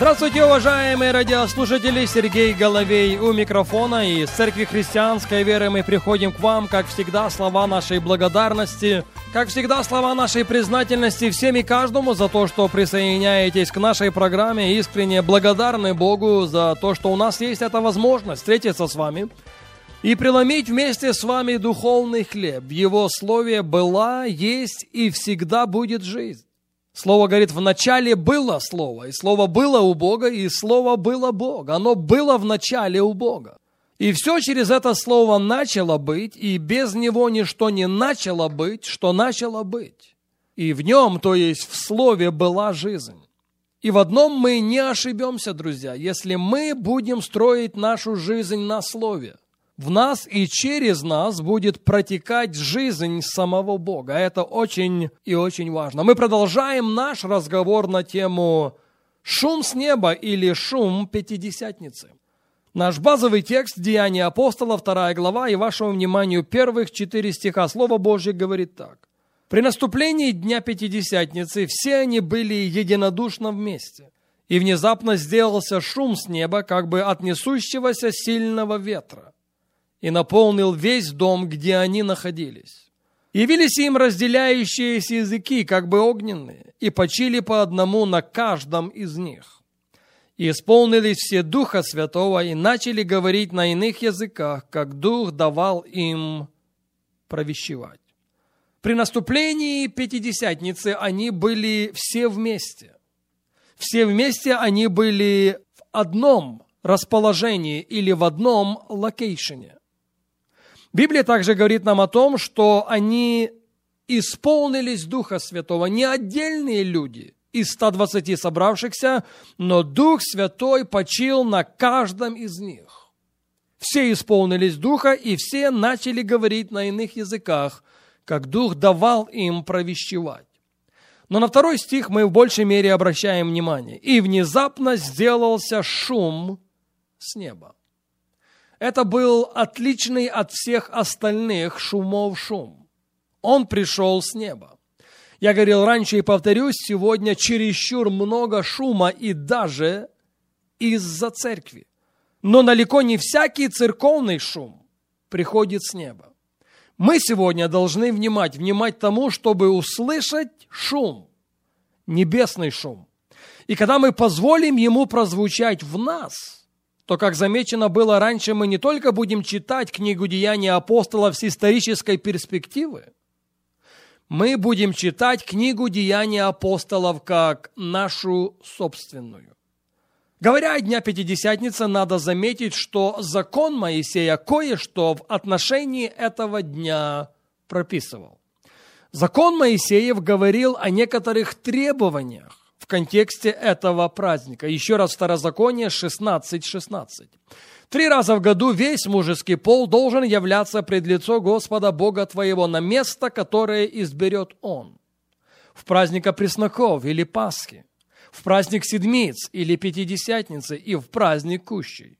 Здравствуйте, уважаемые радиослушатели! Сергей Головей у микрофона. И из Церкви Христианской Веры мы приходим к вам, как всегда, слова нашей благодарности, как всегда, слова нашей признательности всем и каждому за то, что присоединяетесь к нашей программе. Искренне благодарны Богу за то, что у нас есть эта возможность встретиться с вами и преломить вместе с вами духовный хлеб. В Его Слове была, есть и всегда будет жизнь. Слово говорит, в начале было Слово, и Слово было у Бога, и Слово было Бог. Оно было в начале у Бога. И все через это Слово начало быть, и без него ничто не начало быть, что начало быть. И в нем, то есть в Слове, была жизнь. И в одном мы не ошибемся, друзья, если мы будем строить нашу жизнь на Слове – в нас и через нас будет протекать жизнь самого Бога. Это очень и очень важно. Мы продолжаем наш разговор на тему «Шум с неба» или «Шум Пятидесятницы». Наш базовый текст Деяния апостола, вторая глава, и вашему вниманию первых четыре стиха Слова Божье говорит так. «При наступлении Дня Пятидесятницы все они были единодушно вместе, и внезапно сделался шум с неба, как бы от несущегося сильного ветра и наполнил весь дом, где они находились. Явились им разделяющиеся языки, как бы огненные, и почили по одному на каждом из них. И исполнились все Духа Святого и начали говорить на иных языках, как Дух давал им провещевать. При наступлении Пятидесятницы они были все вместе. Все вместе они были в одном расположении или в одном location е. Библия также говорит нам о том, что они исполнились Духа Святого, не отдельные люди из 120 собравшихся, но Дух Святой почил на каждом из них. Все исполнились Духа, и все начали говорить на иных языках, как Дух давал им провещевать. Но на второй стих мы в большей мере обращаем внимание. «И внезапно сделался шум с неба». Это был отличный от всех остальных шумов шум. Он пришел с неба. Я говорил раньше и повторюсь, сегодня чересчур много шума и даже из-за церкви. Но далеко не всякий церковный шум приходит с неба. Мы сегодня должны внимать, внимать тому, чтобы услышать шум, небесный шум. И когда мы позволим ему прозвучать в нас – то, как замечено было раньше, мы не только будем читать книгу Деяния апостолов с исторической перспективы, мы будем читать книгу Деяния апостолов как нашу собственную. Говоря о Дня Пятидесятницы, надо заметить, что закон Моисея кое-что в отношении этого дня прописывал. Закон Моисеев говорил о некоторых требованиях, контексте этого праздника. Еще раз Второзаконие 16.16. 16. Три раза в году весь мужеский пол должен являться пред лицо Господа Бога твоего на место, которое изберет Он. В праздник Пресноков или Пасхи, в праздник Седмиц или Пятидесятницы и в праздник Кущей.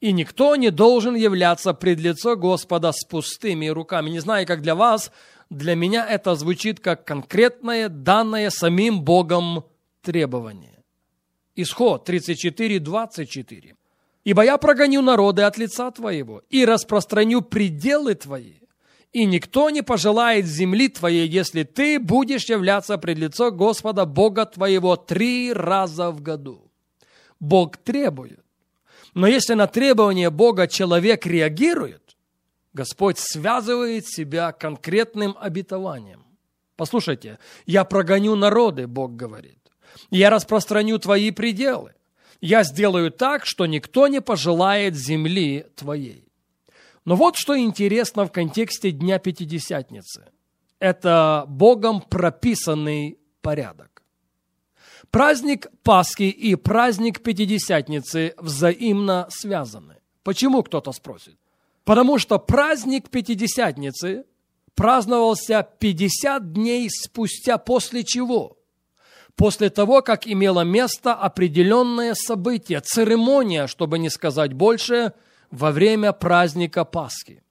И никто не должен являться пред лицо Господа с пустыми руками. Не знаю, как для вас, для меня это звучит как конкретное, данное самим Богом требование. Исход 34, 24. «Ибо я прогоню народы от лица твоего и распространю пределы твои, и никто не пожелает земли твоей, если ты будешь являться пред лицо Господа Бога твоего три раза в году». Бог требует. Но если на требование Бога человек реагирует, Господь связывает себя конкретным обетованием. Послушайте, я прогоню народы, Бог говорит. Я распространю твои пределы. Я сделаю так, что никто не пожелает земли твоей. Но вот что интересно в контексте Дня Пятидесятницы. Это Богом прописанный порядок. Праздник Пасхи и праздник Пятидесятницы взаимно связаны. Почему, кто-то спросит? Потому что праздник Пятидесятницы праздновался 50 дней спустя, после чего? После того, как имело место определенное событие, церемония, чтобы не сказать больше, во время праздника Пасхи.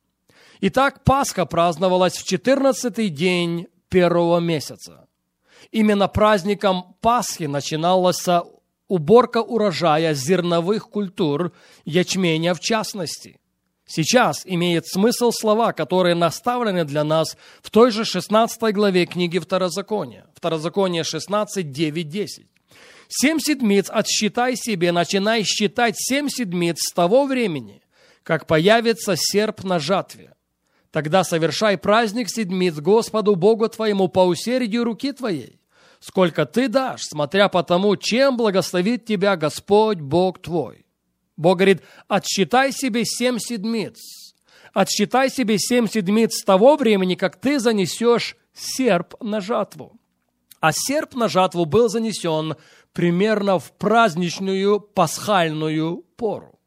Итак, Пасха праздновалась в 14-й день первого месяца. Именно праздником Пасхи начиналась уборка урожая зерновых культур, ячменя в частности. Сейчас имеет смысл слова, которые наставлены для нас в той же 16 главе книги Второзакония. Второзаконие 16, 9, 10. «Семь седмиц отсчитай себе, начинай считать семь седмиц с того времени, как появится серп на жатве. Тогда совершай праздник седмиц Господу Богу твоему по усердию руки твоей, сколько ты дашь, смотря по тому, чем благословит тебя Господь Бог твой. Бог говорит, отсчитай себе семь седмиц. Отсчитай себе семь седмиц с того времени, как ты занесешь серп на жатву. А серп на жатву был занесен примерно в праздничную пасхальную пору.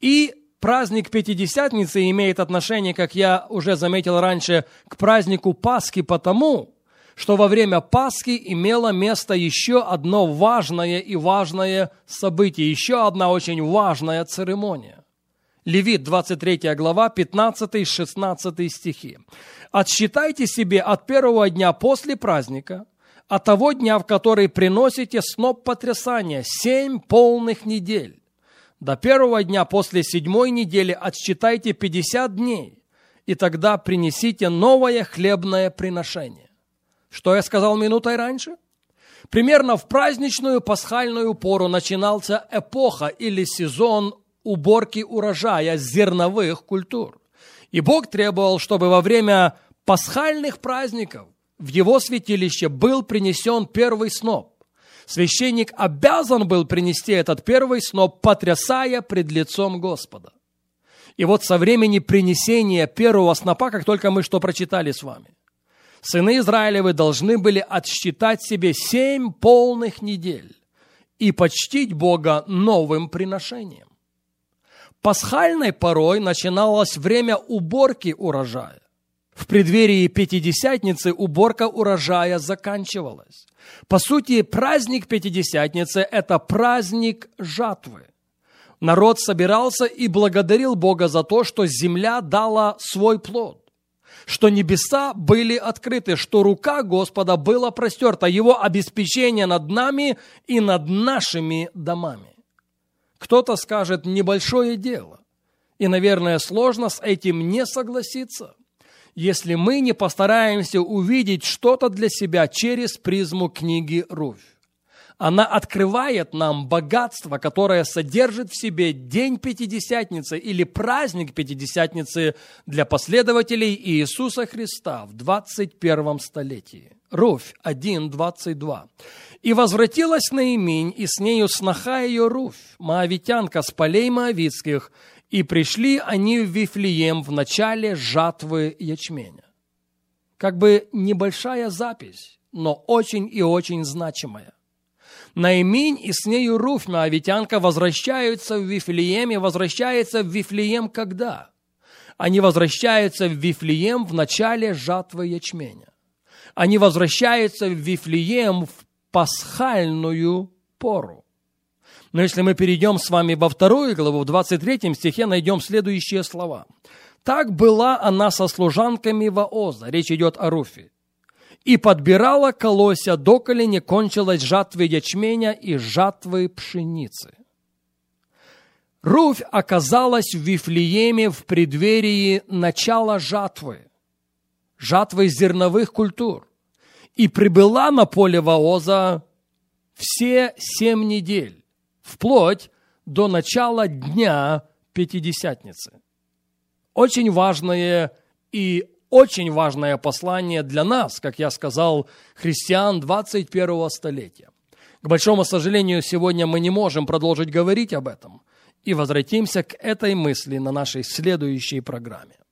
И праздник Пятидесятницы имеет отношение, как я уже заметил раньше, к празднику Пасхи потому, что во время Пасхи имело место еще одно важное и важное событие, еще одна очень важная церемония. Левит, 23 глава, 15-16 стихи. «Отсчитайте себе от первого дня после праздника, от того дня, в который приносите сноп потрясания, семь полных недель. До первого дня после седьмой недели отсчитайте 50 дней, и тогда принесите новое хлебное приношение. Что я сказал минутой раньше? Примерно в праздничную пасхальную пору начинался эпоха или сезон уборки урожая зерновых культур. И Бог требовал, чтобы во время пасхальных праздников в его святилище был принесен первый сноп. Священник обязан был принести этот первый сноп, потрясая пред лицом Господа. И вот со времени принесения первого снопа, как только мы что прочитали с вами, сыны Израилевы должны были отсчитать себе семь полных недель и почтить Бога новым приношением. Пасхальной порой начиналось время уборки урожая. В преддверии Пятидесятницы уборка урожая заканчивалась. По сути, праздник Пятидесятницы – это праздник жатвы. Народ собирался и благодарил Бога за то, что земля дала свой плод что небеса были открыты, что рука Господа была простерта, Его обеспечение над нами и над нашими домами. Кто-то скажет «небольшое дело», и, наверное, сложно с этим не согласиться, если мы не постараемся увидеть что-то для себя через призму книги Руфь. Она открывает нам богатство, которое содержит в себе День Пятидесятницы или праздник Пятидесятницы для последователей Иисуса Христа в 21 столетии. Руфь 1.22. «И возвратилась Наиминь, и с нею сноха ее Руфь, моавитянка с полей моавитских, и пришли они в Вифлеем в начале жатвы ячменя». Как бы небольшая запись, но очень и очень значимая. Наиминь и с нею Руфь, моавитянка, возвращаются в Вифлеем и возвращаются в Вифлеем когда? Они возвращаются в Вифлеем в начале жатвы ячменя. Они возвращаются в Вифлеем в пасхальную пору. Но если мы перейдем с вами во вторую главу, в 23 стихе найдем следующие слова. «Так была она со служанками Ваоза». Речь идет о Руфе и подбирала колося, доколе не кончилась жатвы ячменя и жатвы пшеницы. Руфь оказалась в Вифлееме в преддверии начала жатвы, жатвы зерновых культур, и прибыла на поле Ваоза все семь недель, вплоть до начала дня Пятидесятницы. Очень важное и очень важное послание для нас, как я сказал, христиан 21 столетия. К большому сожалению, сегодня мы не можем продолжить говорить об этом и возвратимся к этой мысли на нашей следующей программе.